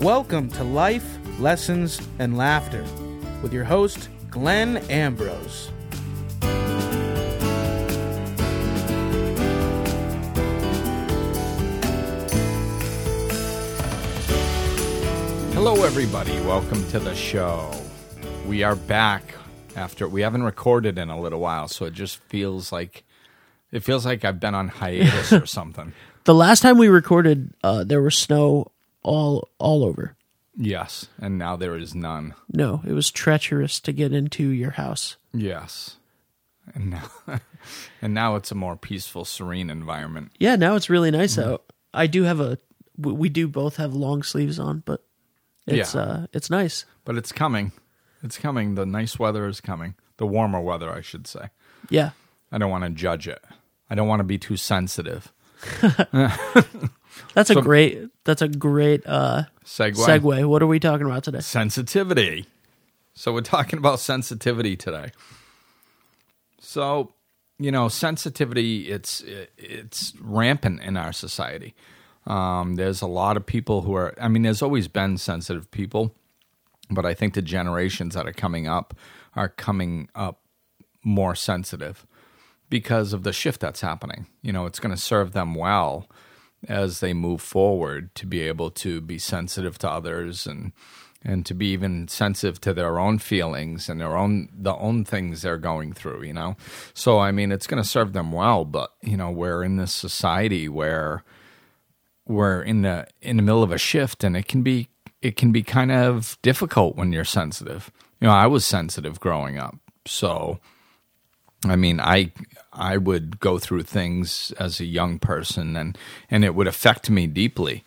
Welcome to Life, Lessons, and Laughter with your host, Glenn Ambrose. Hello, everybody. Welcome to the show. We are back after we haven't recorded in a little while, so it just feels like it feels like I've been on hiatus or something. The last time we recorded, uh, there was snow all all over. Yes, and now there is none. No, it was treacherous to get into your house. Yes, and now and now it's a more peaceful, serene environment. Yeah, now it's really nice out. I do have a. we- We do both have long sleeves on, but it's Yeah. uh, it's nice. But it's coming. It's coming. The nice weather is coming. The warmer weather, I should say. Yeah, I don't want to judge it. I don't want to be too sensitive. that's So- a great. That's a great uh, Segue. segue. What are we talking about today? sensitivity. So we're talking about sensitivity today. So, you know, sensitivity it's it's rampant in our society. Um, there's a lot of people who are I mean there's always been sensitive people, but I think the generations that are coming up are coming up more sensitive because of the shift that's happening. You know, it's going to serve them well as they move forward to be able to be sensitive to others and and to be even sensitive to their own feelings and their own the own things they're going through, you know. So I mean, it's going to serve them well, but you know, we're in this society where we're in the in the middle of a shift and it can be it can be kind of difficult when you're sensitive. You know, I was sensitive growing up. So I mean, I I would go through things as a young person and and it would affect me deeply.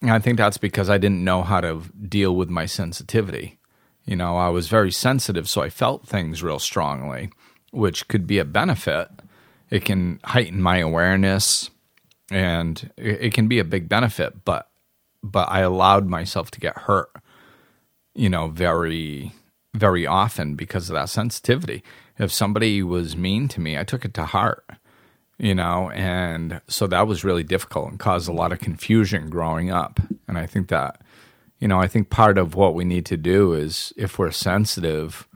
And I think that's because I didn't know how to deal with my sensitivity. You know, I was very sensitive, so I felt things real strongly, which could be a benefit. It can heighten my awareness and it, it can be a big benefit, but but I allowed myself to get hurt, you know, very very often because of that sensitivity. If somebody was mean to me, I took it to heart, you know, and so that was really difficult and caused a lot of confusion growing up. And I think that, you know, I think part of what we need to do is if we're sensitive,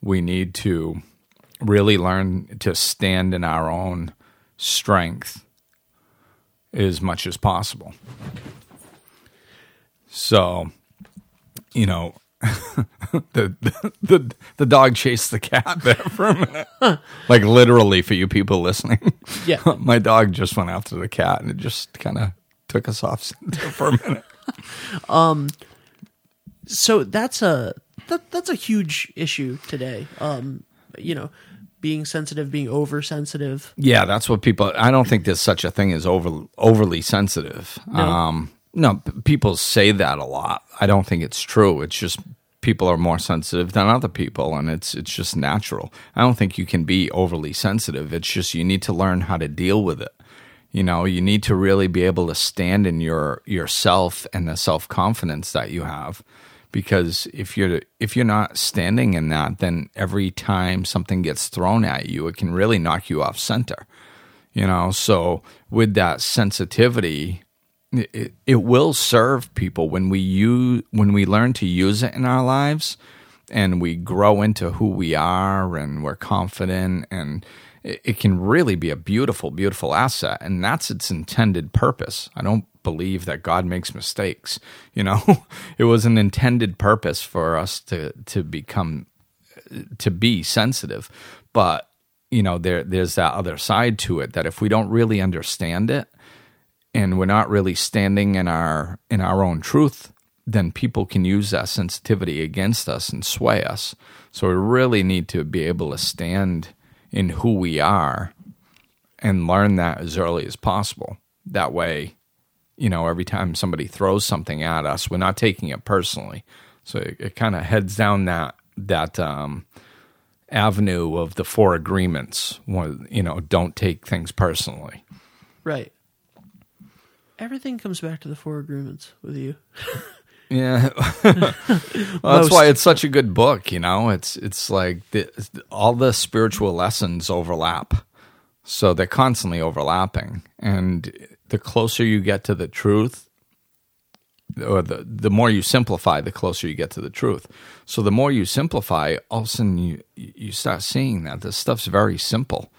we need to really learn to stand in our own strength as much as possible. So, you know, the, the the the dog chased the cat there for a minute, like literally for you people listening. Yeah. my dog just went after the cat, and it just kind of took us off center for a minute. um, So that's a that, that's a huge issue today. Um, you know, being sensitive, being oversensitive. Yeah, that's what people. I don't think there's such a thing as over overly sensitive. No. Um, no, people say that a lot. I don't think it's true. It's just people are more sensitive than other people, and it's it's just natural. I don't think you can be overly sensitive. It's just you need to learn how to deal with it. You know, you need to really be able to stand in your yourself and the self confidence that you have. Because if you're if you're not standing in that, then every time something gets thrown at you, it can really knock you off center you know so with that sensitivity it, it will serve people when we use when we learn to use it in our lives and we grow into who we are and we're confident and it, it can really be a beautiful beautiful asset. And that's its intended purpose. I don't believe that god makes mistakes. You know it was an intended purpose for us to to become to be sensitive. But you know there there's that other side to it that if we don't really understand it and we're not really standing in our in our own truth then people can use that sensitivity against us and sway us so we really need to be able to stand in who we are and learn that as early as possible that way you know every time somebody throws something at us we're not taking it personally so it, it kind of heads down that that um avenue of the four agreements. You know, don't take things personally. Right. Everything comes back to the four agreements with you. Yeah, well, that's why it's such a good book. You know, it's it's like the, all the spiritual lessons overlap, so they're constantly overlapping. And the closer you get to the truth, or the the more you simplify, the closer you get to the truth. So the more you simplify, all of a sudden you you start seeing that this stuff's very simple,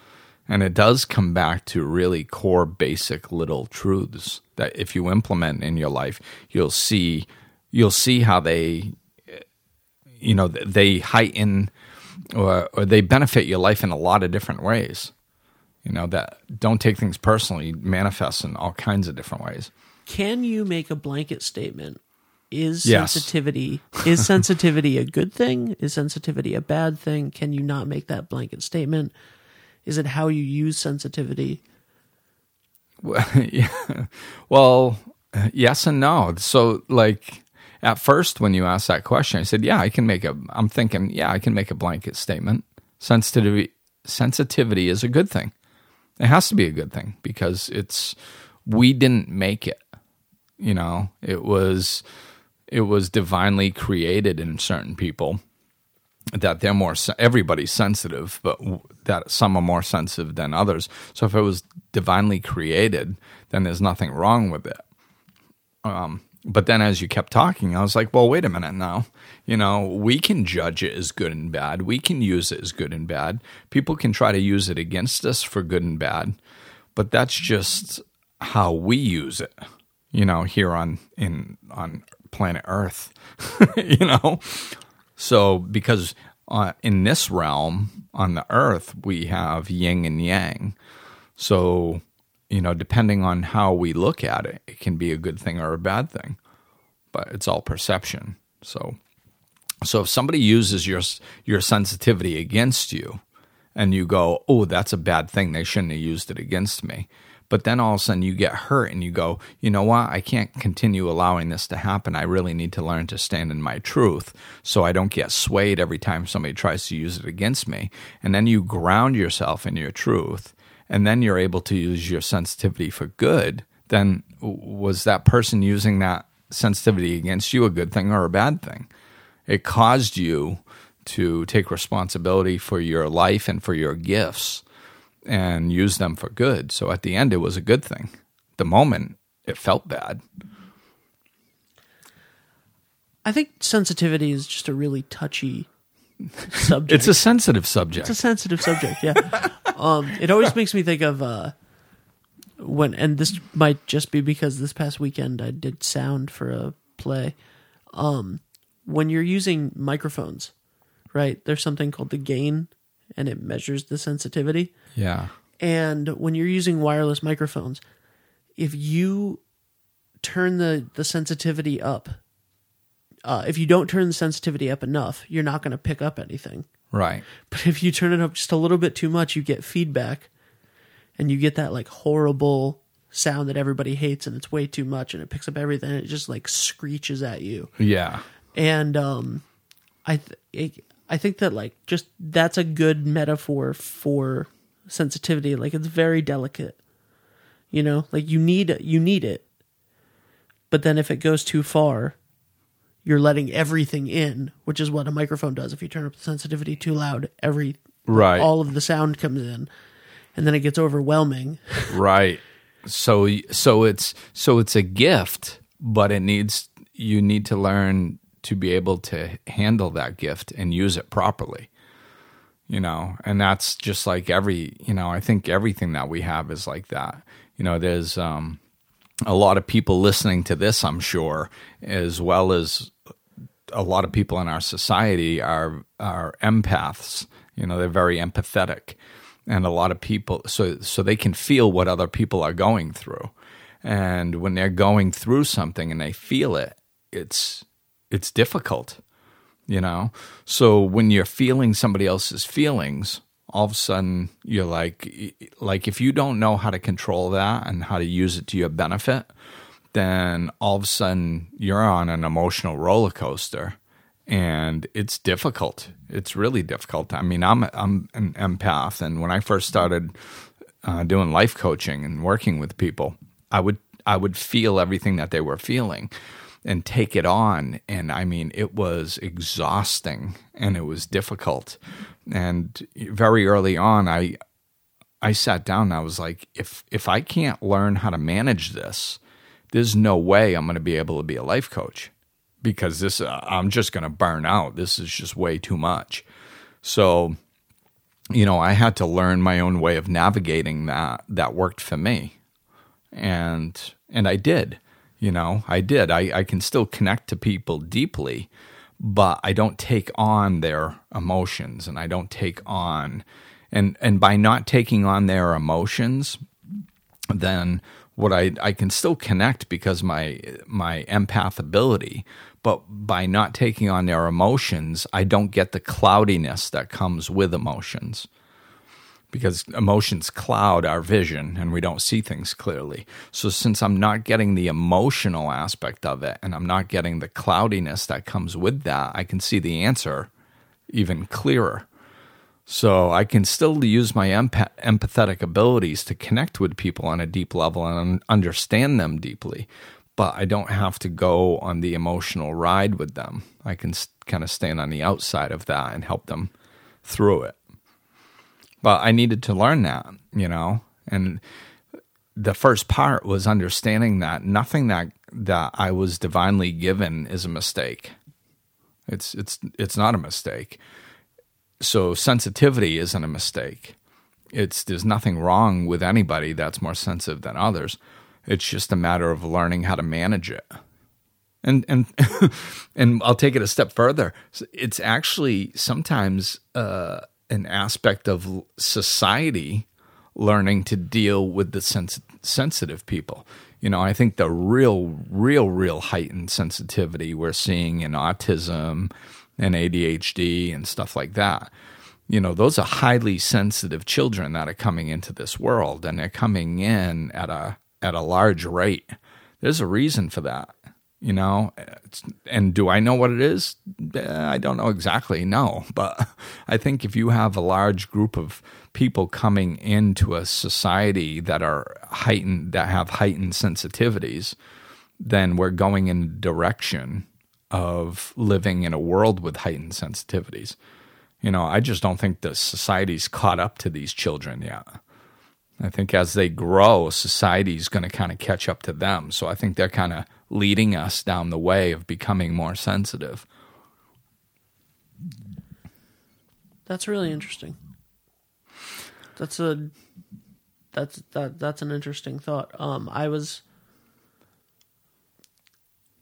and it does come back to really core, basic little truths that if you implement in your life, you'll see you'll see how they you know they heighten or or they benefit your life in a lot of different ways. You know that don't take things personally manifests in all kinds of different ways. Can you make a blanket statement? Is Yes. sensitivity is sensitivity a good thing? Is sensitivity a bad thing? Can you not make that blanket statement? Is it how you use sensitivity? Well, yes and no. So, like at first, when you asked that question, I said, "Yeah, I can make a." I'm thinking, yeah, I can make a blanket statement. Sensitivity, sensitivity is a good thing. It has to be a good thing because it's we didn't make it. You know, it was it was divinely created in certain people that they're more everybody's sensitive but that some are more sensitive than others. So if it was divinely created then there's nothing wrong with it. Um, but then as you kept talking i was like well wait a minute now. You know we can judge it as good and bad. We can use it as good and bad. People can try to use it against us for good and bad but that's just how we use it you know here on in on planet earth you know so, because uh, in this realm on the earth, we have yin and yang. So, you know, depending on how we look at it, it can be a good thing or a bad thing, but it's all perception. So, so if somebody uses your your sensitivity against you, and you go, "Oh, that's a bad thing. They shouldn't have used it against me," but then all of a sudden you get hurt, and you go, "You know what? I can't continue allowing this to happen. I really need to learn to stand in my truth, so I don't get swayed every time somebody tries to use it against me." And then you ground yourself in your truth, and then you're able to use your sensitivity for good. Then was that person using that sensitivity against you a good thing or a bad thing? it caused you to take responsibility for your life and for your gifts and use them for good. So at the end, it was a good thing. The moment, it felt bad. I think sensitivity is just a really touchy subject. It's a sensitive subject. It's a sensitive subject, yeah. um, it always makes me think of uh, when, and this might just be because this past weekend I did sound for a play. Um, when you're using microphones, right? There's something called the gain, and it measures the sensitivity. yeah. And when you're using wireless microphones, if you turn the, the sensitivity up, uh, if you don't turn the sensitivity up enough, you're not going to pick up anything. Right. But if you turn it up just a little bit too much, you get feedback and you get that like horrible sound that everybody hates and it's way too much and it picks up everything and it just like screeches at you. Yeah. And um I th- it, I think that like just that's a good metaphor for sensitivity like it's very delicate. You know, like you need you need it. But then if it goes too far, you're letting everything in, which is what a microphone does. If you turn up the sensitivity too loud, every Right. all of the sound comes in, and then it gets overwhelming. Right. So so it's so it's a gift, but it needs you need to learn to be able to handle that gift and use it properly. You know, and that's just like every, you know, I think everything that we have is like that. You know, there's um a lot of people listening to this, I'm sure, as well as a lot of people in our society are are empaths. You know, they're very empathetic, and a lot of people so so they can feel what other people are going through, and when they're going through something and they feel it, it's it's difficult. You know, so when you're feeling somebody else's feelings, all of a sudden you're like like if you don't know how to control that and how to use it to your benefit then all of a sudden you're on an emotional roller coaster and it's difficult. It's really difficult. I mean i'm i'm an empath and when i first started uh, doing life coaching and working with people i would i would feel everything that they were feeling and take it on and i mean it was exhausting and it was difficult and very early on i i sat down and i was like if if i can't learn how to manage this there's no way I'm going to be able to be a life coach because this uh, I'm just going to burn out. This is just way too much. So, you know, I had to learn my own way of navigating that that worked for me. And and I did. You know, I did. I, I can still connect to people deeply, but I don't take on their emotions and I don't take on and and by not taking on their emotions, then what I I can still connect because my my empath ability, but by not taking on their emotions, I don't get the cloudiness that comes with emotions. Because emotions cloud our vision and we don't see things clearly. So, since I'm not getting the emotional aspect of it and I'm not getting the cloudiness that comes with that, I can see the answer even clearer. So I can still use my empath- empathetic abilities to connect with people on a deep level and understand them deeply, but I don't have to go on the emotional ride with them. I can kind of stand on the outside of that and help them through it. But I needed to learn that, you know, and the first part was understanding that nothing that that I was divinely given is a mistake. It's it's it's not a mistake so sensitivity isn't a mistake. It's there's nothing wrong with anybody that's more sensitive than others. It's just a matter of learning how to manage it. And and and I'll take it a step further. It's actually sometimes uh, an aspect of society learning to deal with the sens- sensitive people. You know, I think the real, real, real heightened sensitivity we're seeing in autism and ADHD and stuff like that. You know, those are highly sensitive children that are coming into this world and they're coming in at a at a large rate. There's a reason for that, you know. and do I know what it is? Eh, I don't know exactly, no. But I think if you have a large group of people coming into a society that are heightened, that have heightened sensitivities, then we're going in a direction of living in a world with heightened sensitivities. You know, I just don't think the society's caught up to these children yet. I think as they grow, society's going to kind of catch up to them. So I think they're kind of leading us down the way of becoming more sensitive. That's really interesting. That's a that's that that's an interesting thought. Um, I was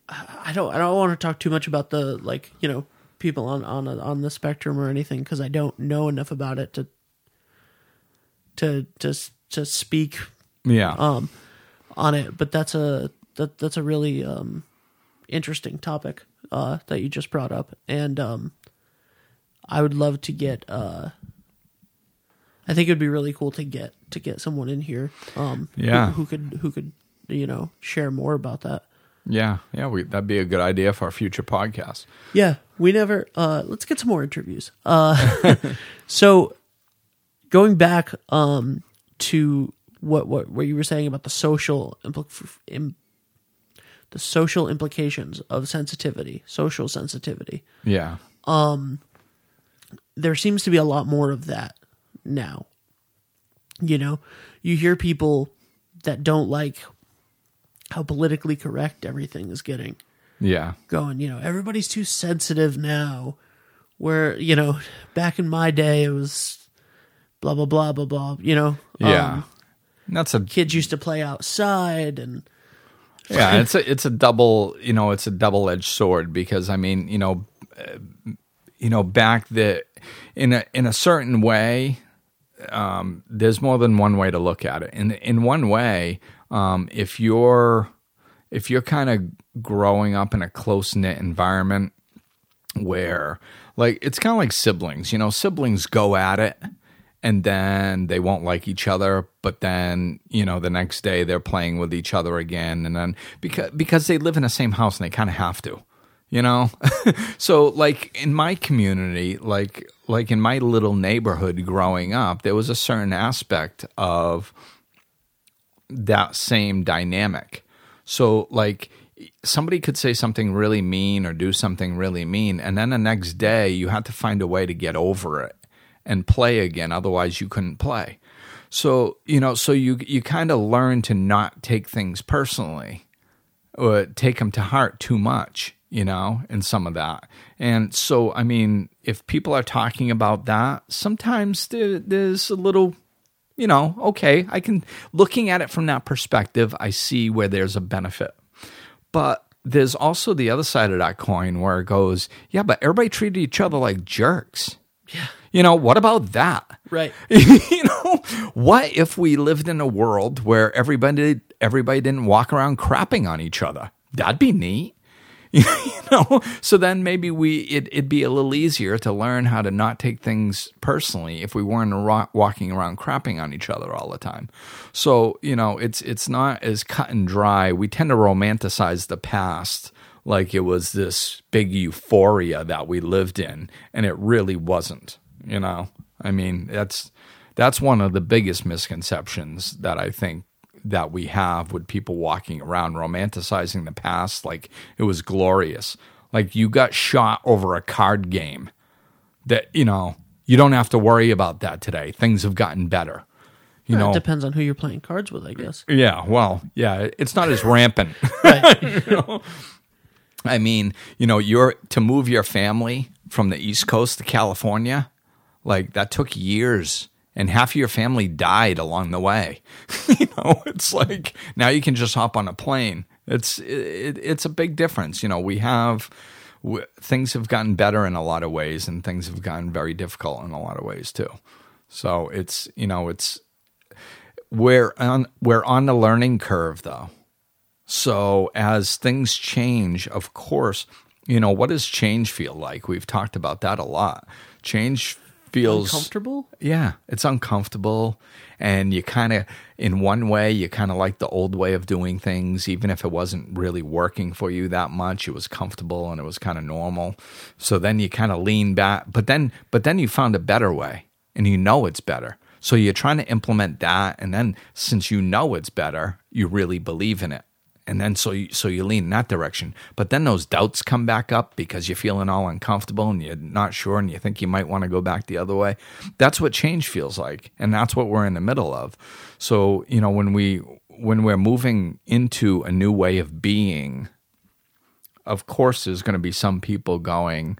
I don't I don't want to talk too much about the like you know people on on on the spectrum or anything because I don't know enough about it to to to to speak yeah um on it. But that's a that that's a really um interesting topic uh that you just brought up and um I would love to get uh I think it would be really cool to get to get someone in here um yeah who, who could who could you know share more about that. Yeah, yeah, we, that'd be a good idea for our future podcast. Yeah, we never. Uh, let's get some more interviews. Uh, so, going back um, to what what what you were saying about the social impl- Im- the social implications of sensitivity, social sensitivity. Yeah. Um, there seems to be a lot more of that now. You know, you hear people that don't like how politically correct everything is getting. Yeah. Going, you know, everybody's too sensitive now. Where, you know, back in my day it was blah blah blah blah blah, you know. Yeah. Um, That's a kids used to play outside and Yeah, it's a it's a double, you know, it's a double-edged sword because I mean, you know, uh, you know, back the in a in a certain way um, there's more than one way to look at it. In in one way, um, if you're if you're kind of growing up in a close knit environment where like it's kind of like siblings, you know, siblings go at it and then they won't like each other but then you know the next day they're playing with each other again. And then because because they live in the same house and they kind of have to you know? So like in my community like like in my little neighborhood growing up there was a certain aspect of that same dynamic. So, like, somebody could say something really mean or do something really mean, and then the next day you had to find a way to get over it and play again. Otherwise, you couldn't play. So, you know, so you you kind of learn to not take things personally uh, take them to heart too much, you know, and some of that. And so, I mean, if people are talking about that, sometimes there, there's a little, you know, okay, I can, looking at it from that perspective, I see where there's a benefit. But there's also the other side of that coin where it goes, yeah, but everybody treated each other like jerks. Yeah. You know, what about that? Right. you know, what if we lived in a world where everybody everybody didn't walk around crapping on each other? That'd be neat. you know, so then maybe we it, it'd be a little easier to learn how to not take things personally if we weren't ro- walking around crapping on each other all the time. So you know, it's it's not as cut and dry. We tend to romanticize the past like it was this big euphoria that we lived in, and it really wasn't. You know, I mean, that's that's one of the biggest misconceptions that I think that we have with people walking around romanticizing the past like it was glorious. Like you got shot over a card game. That you know, you don't have to worry about that today. Things have gotten better. You Well, know, it depends on who you're playing cards with, I guess. yeah, well, yeah, it's not as rampant. I mean, you know, you're to move your family from the East Coast to California, like that took years and half of your family died along the way. you know, it's like now you can just hop on a plane. It's it, it's a big difference. You know, we have things have gotten better in a lot of ways and things have gotten very difficult in a lot of ways too. So it's, you know, it's we're on we're on the learning curve though. So as things change, of course, you know, what does change feel like? We've talked about that a lot. Change feels Uncomfortable? yeah, it's uncomfortable. And you kind of, in one way, you kind of like the old way of doing things, even if it wasn't really working for you that much. It was comfortable and it was kind of normal. So then you kind of lean back, but then, but then you found a better way and you know it's better. So you're trying to implement that. And then since you know it's better, you really believe in it and then so you, so you lean in that direction. But then those doubts come back up because you're feeling all uncomfortable and you're not sure and you think you might want to go back the other way. That's what change feels like, and that's what we're in the middle of. So you know when we when we're moving into a new way of being, of course there's going to be some people going,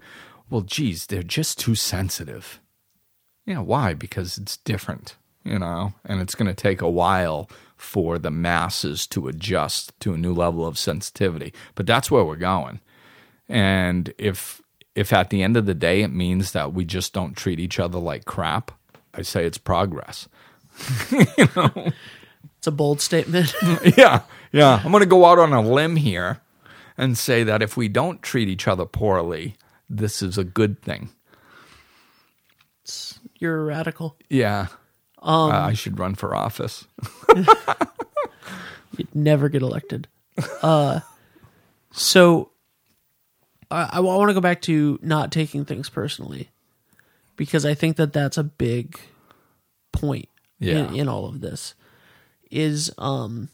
well, geez, they're just too sensitive. Yeah, why? Because it's different, you know, and it's going to take a while for the masses to adjust to a new level of sensitivity. But that's where we're going. And if if at the end of the day it means that we just don't treat each other like crap, I say it's progress. you know? It's a bold statement. yeah, yeah. I'm going to go out on a limb here and say that if we don't treat each other poorly, this is a good thing. you're a radical. Yeah. Um, I should run for office. You'd never get elected. Uh, so I, I want to go back to not taking things personally because I think that that's a big point Yeah. in, in all of this is um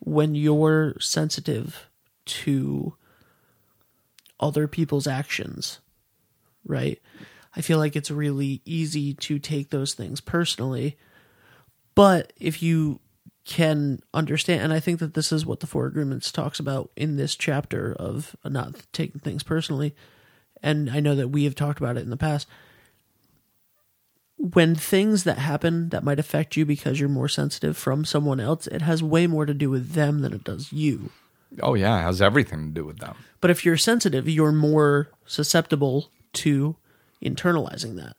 when you're sensitive to other people's actions, right? I feel like it's really easy to take those things personally. But if you can understand, and I think that this is what the Four Agreements talks about in this chapter of not taking things personally, and I know that we have talked about it in the past. When things that happen that might affect you because you're more sensitive from someone else, it has way more to do with them than it does you. Oh, yeah. It has everything to do with them. But if you're sensitive, you're more susceptible to internalizing that.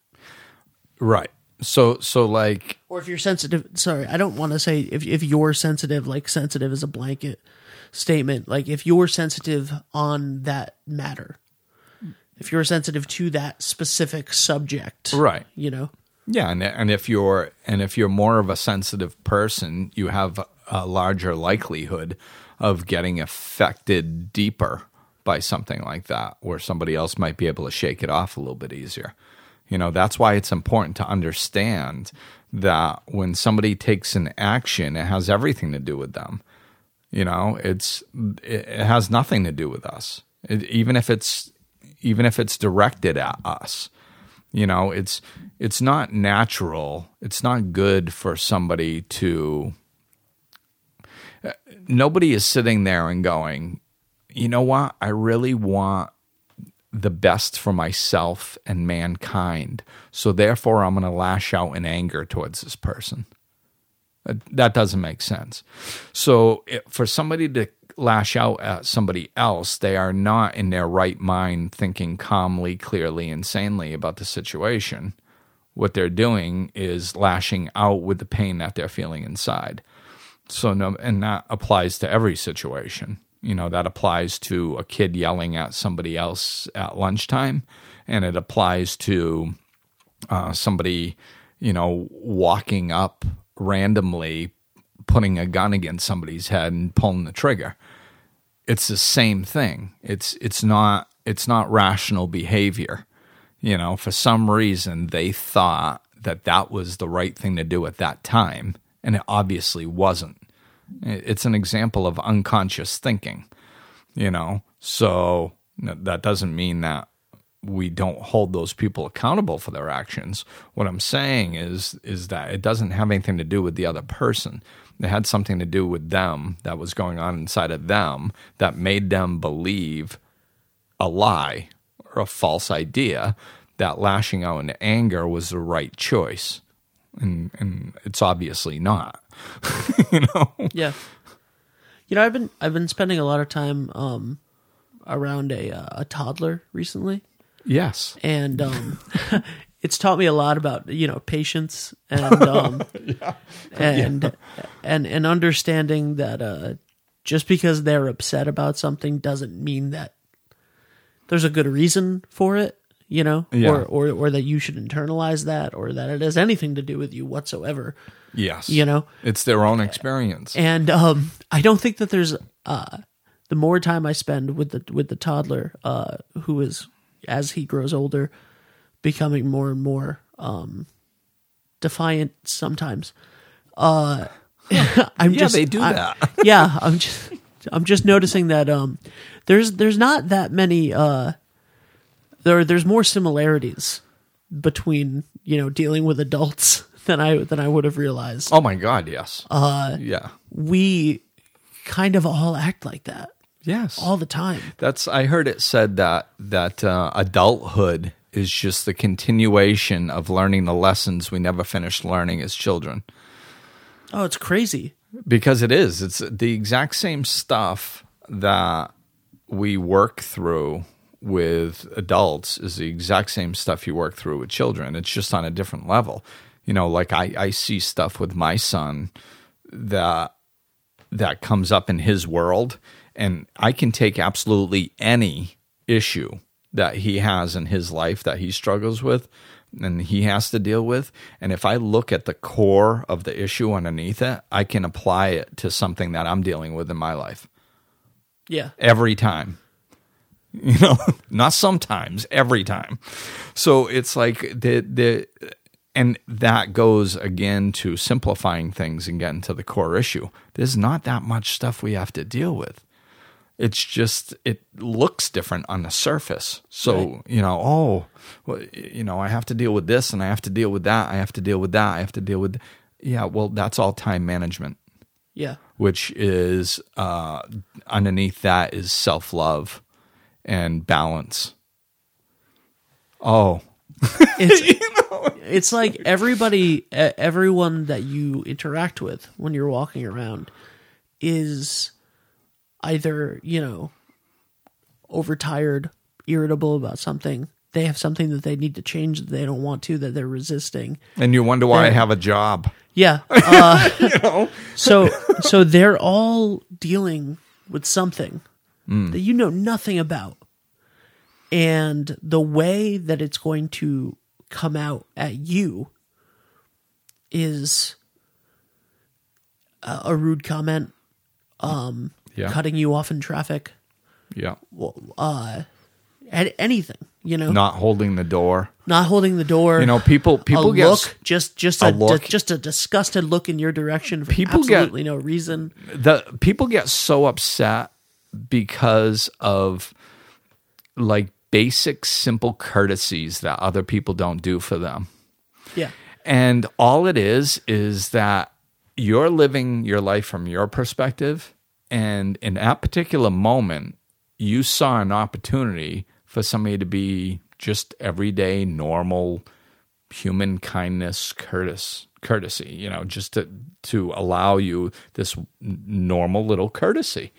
Right. So, so like, Or if you're sensitive, sorry, I don't want to say if if you're sensitive, like sensitive is a blanket statement. Like if you're sensitive on that matter, if you're sensitive to that specific subject, right. You know, Yeah, and and if you're and if you're more of a sensitive person, you have a larger likelihood of getting affected deeper by something like that, where somebody else might be able to shake it off a little bit easier. You know, that's why it's important to understand that when somebody takes an action, it has everything to do with them. You know, it's it, has nothing to do with us. It, even if it's even if it's directed at us you know it's it's not natural it's not good for somebody to uh, nobody is sitting there and going, you know what? I really want the best for myself and mankind. So therefore, I'm going to lash out in anger towards this person. That, doesn't make sense. So for somebody to lash out at somebody else, they are not in their right mind thinking calmly, clearly, and sanely about the situation. What they're doing is lashing out with the pain that they're feeling inside. So no, and that applies to every situation. You know, that applies to a kid yelling at somebody else at lunchtime, and it applies to uh, somebody, you know, walking up randomly, putting a gun against somebody's head and pulling the trigger. It's the same thing. It's it's not it's not rational behavior. You know, for some reason they thought that that was the right thing to do at that time, and it obviously wasn't. It's an example of unconscious thinking, you know. So that doesn't mean that we don't hold those people accountable for their actions. What I'm saying is is that it doesn't have anything to do with the other person. It had something to do with them that was going on inside of them that made them believe a lie or a false idea that lashing out in anger was the right choice. And and it's obviously not. you know? Yeah. You know, I've been I've been spending a lot of time um, around a uh, a toddler recently, Yes. and um, it's taught me a lot about you know patience and um, and and and understanding that uh, just because they're upset about something doesn't mean that there's a good reason for it. You know, Yeah. or, or or that you should internalize that, or that it has anything to do with you whatsoever. Yes. You know, It's their own experience. and um, I don't think that there's uh, the more time I spend with the with the toddler, uh, who is as he grows older, becoming more and more um, defiant. Sometimes, uh, I'm Yeah, just they do I- that. yeah, I'm just I'm just noticing that um, there's there's not that many uh, there there's more similarities between you know dealing with adults than I than I would have realized. Oh my God, yes. Uh, yeah. we kind of all act like that Yes. all the time. That's I heard it said that that uh, adulthood is just the continuation of learning the lessons we never finished learning as children. Oh, it's crazy. Because it is. It's the exact same stuff that we work through with adults is the exact same stuff you work through with children. It's just on a different level. You know, like I, I see stuff with my son that that comes up in his world and I can take absolutely any issue that he has in his life that he struggles with and he has to deal with and if I look at the core of the issue underneath it, I can apply it to something that I'm dealing with in my life Yeah. every time. You know, not sometimes, every time. So it's like the the and that goes again to simplifying things and getting to the core issue. There's not that much stuff we have to deal with. It's just it looks different on the surface. So, Right. you know, oh, well, you know, I have to deal with this and I have to deal with that. I have to deal with that. I have to deal with Yeah, well, that's all time management Yeah. which is uh, underneath that is self love and balance. Oh, It's it's like everybody everyone that you interact with when you're walking around is either, you know, overtired, irritable about something. They have something that they need to change that they don't want to that they're resisting. and you wonder why I have a job. Yeah. Uh, So so they're all dealing with something that you know nothing about. And the way that it's going to come out at you is a, a rude comment, um, Yeah, cutting you off in traffic, yeah. Uh, at anything, you know, Not holding the door. not holding the door. You know, people people a get look, just just a a, look. just a disgusted look in your direction for People get- absolutely no reason. the people get so upset because of like basic simple courtesies that other people don't do for them. Yeah. And all it is is that you're living your life from your perspective, and in that particular moment, you saw an opportunity for somebody to be just everyday, normal, human kindness, courteous, courtesy. You know, just to to allow you this normal little courtesy.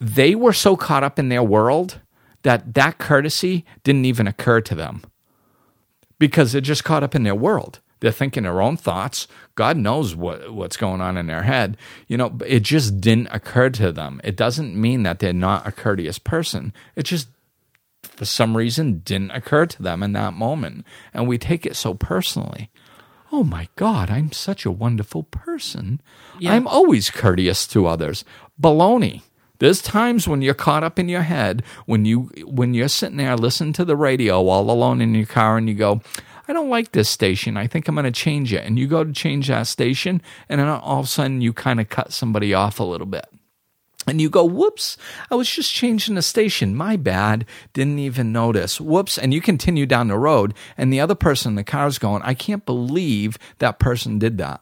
They were so caught up in their world that that courtesy didn't even occur to them because they're just caught up in their world. They're thinking their own thoughts. God knows what what's going on in their head. You know, it just didn't occur to them. It doesn't mean that they're not a courteous person. It just for some reason didn't occur to them in that moment. And we take it so personally. Oh my God, I'm such a wonderful person. Yeah. I'm always courteous to others. Baloney. There's times when you're caught up in your head, when you when you're sitting there listening to the radio all alone in your car and you go, I don't like this station. I think I'm going to change it. And you go to change that station, and then all of a sudden you kind of cut somebody off a little bit. And you go, whoops, I was just changing the station. My bad. Didn't even notice. Whoops. And you continue down the road, and the other person in the car is going, I can't believe that person did that.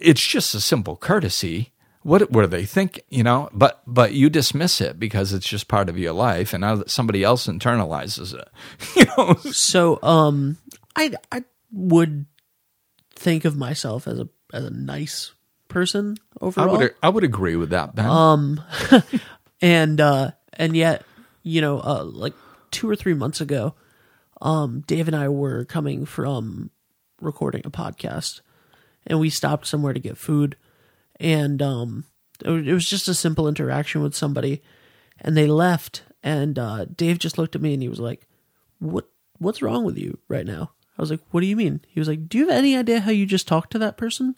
It's just a simple courtesy. What were they think? You know, but but you dismiss it because it's just part of your life, and now that somebody else internalizes it. You know, So, um, I I would think of myself as a as a nice person overall. I would I would agree with that, Ben. and uh and yet you know uh like two or three months ago um dave and i were coming from recording a podcast and we stopped somewhere to get food and um it was- just a simple interaction with somebody and they left and uh dave just looked at me and he was like what what's wrong with you right now i was like what do you mean he was like do you have any idea how you just talked to that person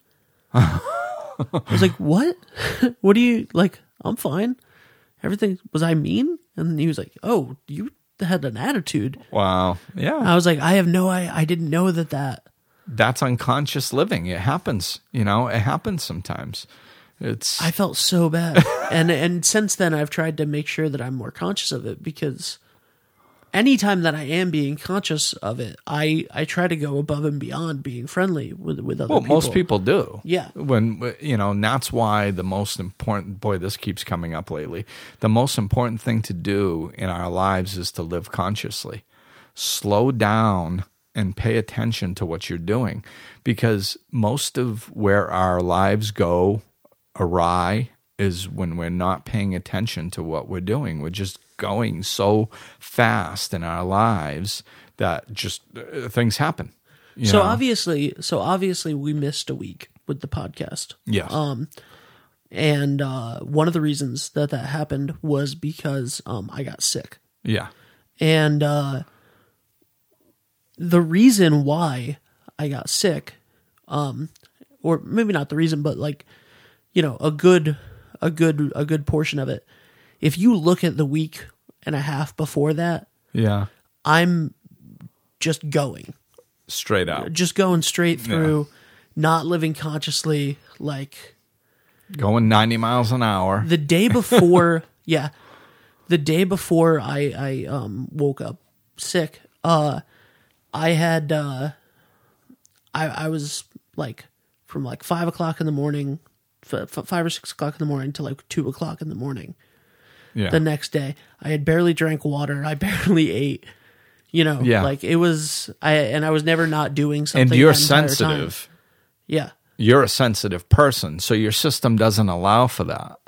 I was like, "What? what do you like? I'm fine. Everything was I mean?" And he was like, "Oh, you had an attitude." wow, yeah, I was like, "I have no, I, I didn't know that that." That's unconscious living. It happens. You know, it happens sometimes. It's I felt so bad, and and since then I've tried to make sure that I'm more conscious of it because anytime that I am being conscious of it, I I try to go above and beyond being friendly with with other people. well, people. most people do. Yeah. When you know, and that's why the most important. Boy, this keeps coming up lately. The most important thing to do in our lives is to live consciously. Slow down and pay attention to what you're doing, because most of where our lives go awry is when we're not paying attention to what we're doing. We're just going so fast in our lives that just uh, things happen. So know? obviously, so obviously we missed a week with the podcast. Yes. Um, and uh, one of the reasons that that happened was because um, I got sick. yeah. And uh, the reason why I got sick, um, or maybe not the reason, but like, you know, a good, a good, a good portion of it. If you look at the week and a half before that, Yeah. I'm just going, Straight out. just going straight through, not living consciously. Like Going 90 miles an hour. the day before, yeah, the day before I I um woke up sick, uh, I had uh, I I was like from like five o'clock in the morning, f- f- five or six o'clock in the morning to like two o'clock in the morning. Yeah. The next day, I had barely drank water. I barely ate. You know, Yeah. like it was. I and I was never not doing something. and you're entire time. sensitive. Yeah. You're a sensitive person, so your system doesn't allow for that.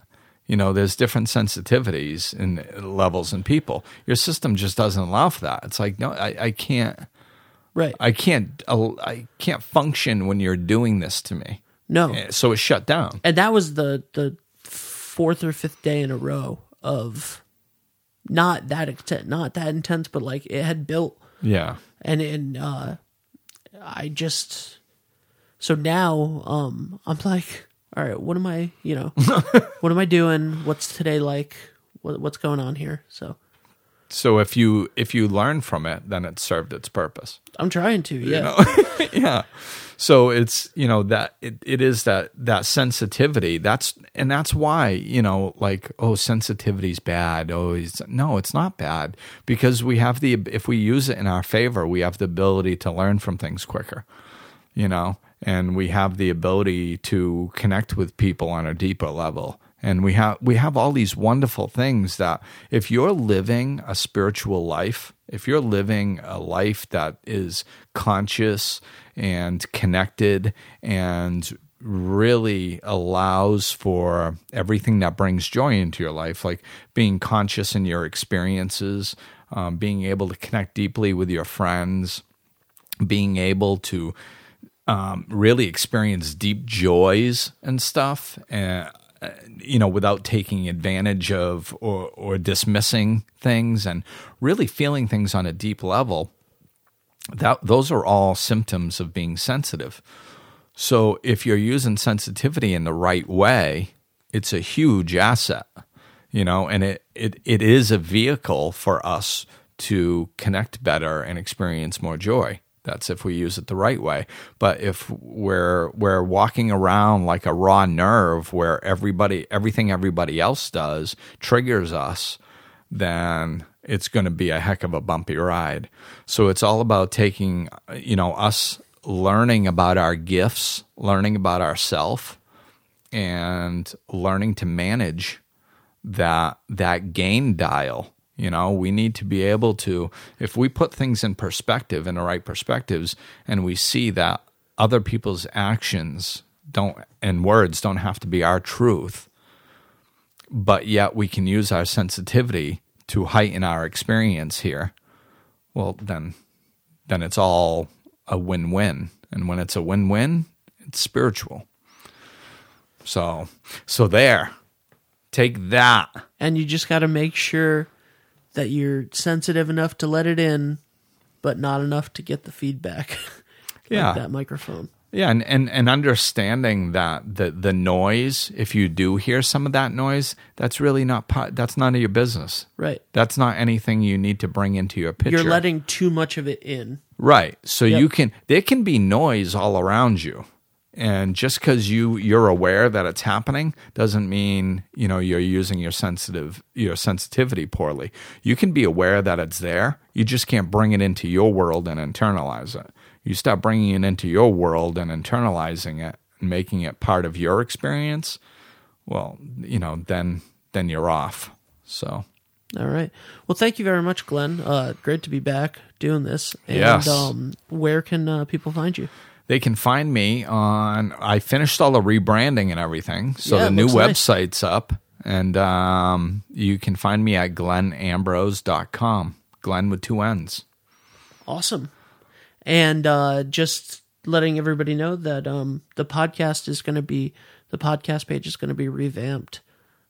You know, there's different sensitivities and levels in people. Your system just doesn't allow for that. It's like, no, I, I can't, Right. I can't, I can't function when you're doing this to me. no. So it shut down. and that was the the fourth or fifth day in a row of not that extent, not that intense, but like it had built, Yeah. and and uh, I just so now um I'm like, all right, what am I, you know, what am I doing? What's today like? What, what's going on here? So So if you if you learn from it, then it served its purpose. I'm trying to, yeah, yeah. So it's you know that it, it is that that sensitivity. That's and that's why you know like oh sensitivity's bad. Oh it's, no it's not bad. Because we have the if we use it in our favor we have the ability to learn from things quicker you know? And we have the ability to connect with people on a deeper level and we have we have all these wonderful things that if you're living a spiritual life if you're living a life that is conscious and connected and really allows for everything that brings joy into your life like being conscious in your experiences um, being able to connect deeply with your friends being able to um, really experience deep joys and stuff, and uh, you know, without taking advantage of or, or dismissing things, and really feeling things on a deep level. That those are all symptoms of being sensitive. So if you're using sensitivity in the right way, it's a huge asset, you know, and it, it, it is a vehicle for us to connect better and experience more joy. That's if we use it the right way. But if we're we're walking around like a raw nerve where everybody everything everybody else does triggers us, then it's going to be a heck of a bumpy ride. So it's all about taking you know us learning about our gifts, learning about ourself and learning to manage that that gain dial you know, we need to be able to, if we put things in perspective, in the right perspectives, and we see that other people's actions don't and words don't have to be our truth, but yet we can use our sensitivity to heighten our experience here. Well, then, then it's all a win-win, and when it's a win-win, it's spiritual. So, so there, take that, and you just got to make sure that you're sensitive enough to let it in, but not enough to get the feedback. like yeah, that microphone. Yeah, and, and and understanding that the the noise, if you do hear some of that noise, that's really not that's none of your business. Right. That's not anything you need to bring into your picture. You're letting too much of it in. Right. So yep. you can there can be noise all around you and just because you you're aware that it's happening doesn't mean you know you're using your sensitive your sensitivity poorly. You can be aware that it's there. You just can't bring it into your world and internalize it. You start bringing it into your world and internalizing it and making it part of your experience well you know then then you're off. So. All right. Well thank you very much glenn. Uh, great to be back doing this. And yes. um, where can uh, people find you they can find me on. I finished all the rebranding and everything, so Yeah, the new looks nice. website's up, and um, you can find me at glennambrose.com. Glenn with two N's. Awesome. And uh, just letting everybody know that um, the podcast is going to be, the podcast page is going to be revamped.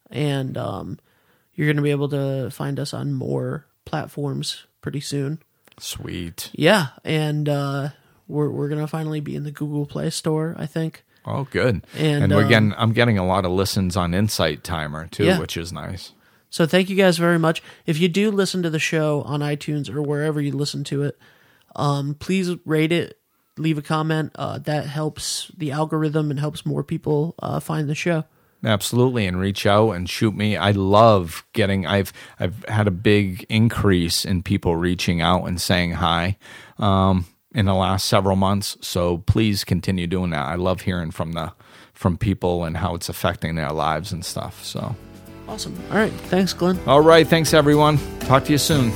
And um, you're going to be able to find us on more platforms pretty soon. Sweet. Yeah. And uh, we're, we're going to finally be in the Google Play Store, I think. Oh, good. And, we're um, getting. I'm getting a lot of listens on Insight Timer too, Yeah. which is nice. So thank you guys very much. If you do listen to the show on iTunes or wherever you listen to it, um, please rate it, leave a comment. Uh, that helps the algorithm and helps more people uh, find the show. Absolutely, and reach out and shoot me. I love getting. I've I've had a big increase in people reaching out and saying hi um, in the last several months. So please continue doing that. I love hearing from the from people and how it's affecting their lives and stuff. So, Awesome. All right. Thanks, Glenn. all right, thanks everyone. Talk to you soon.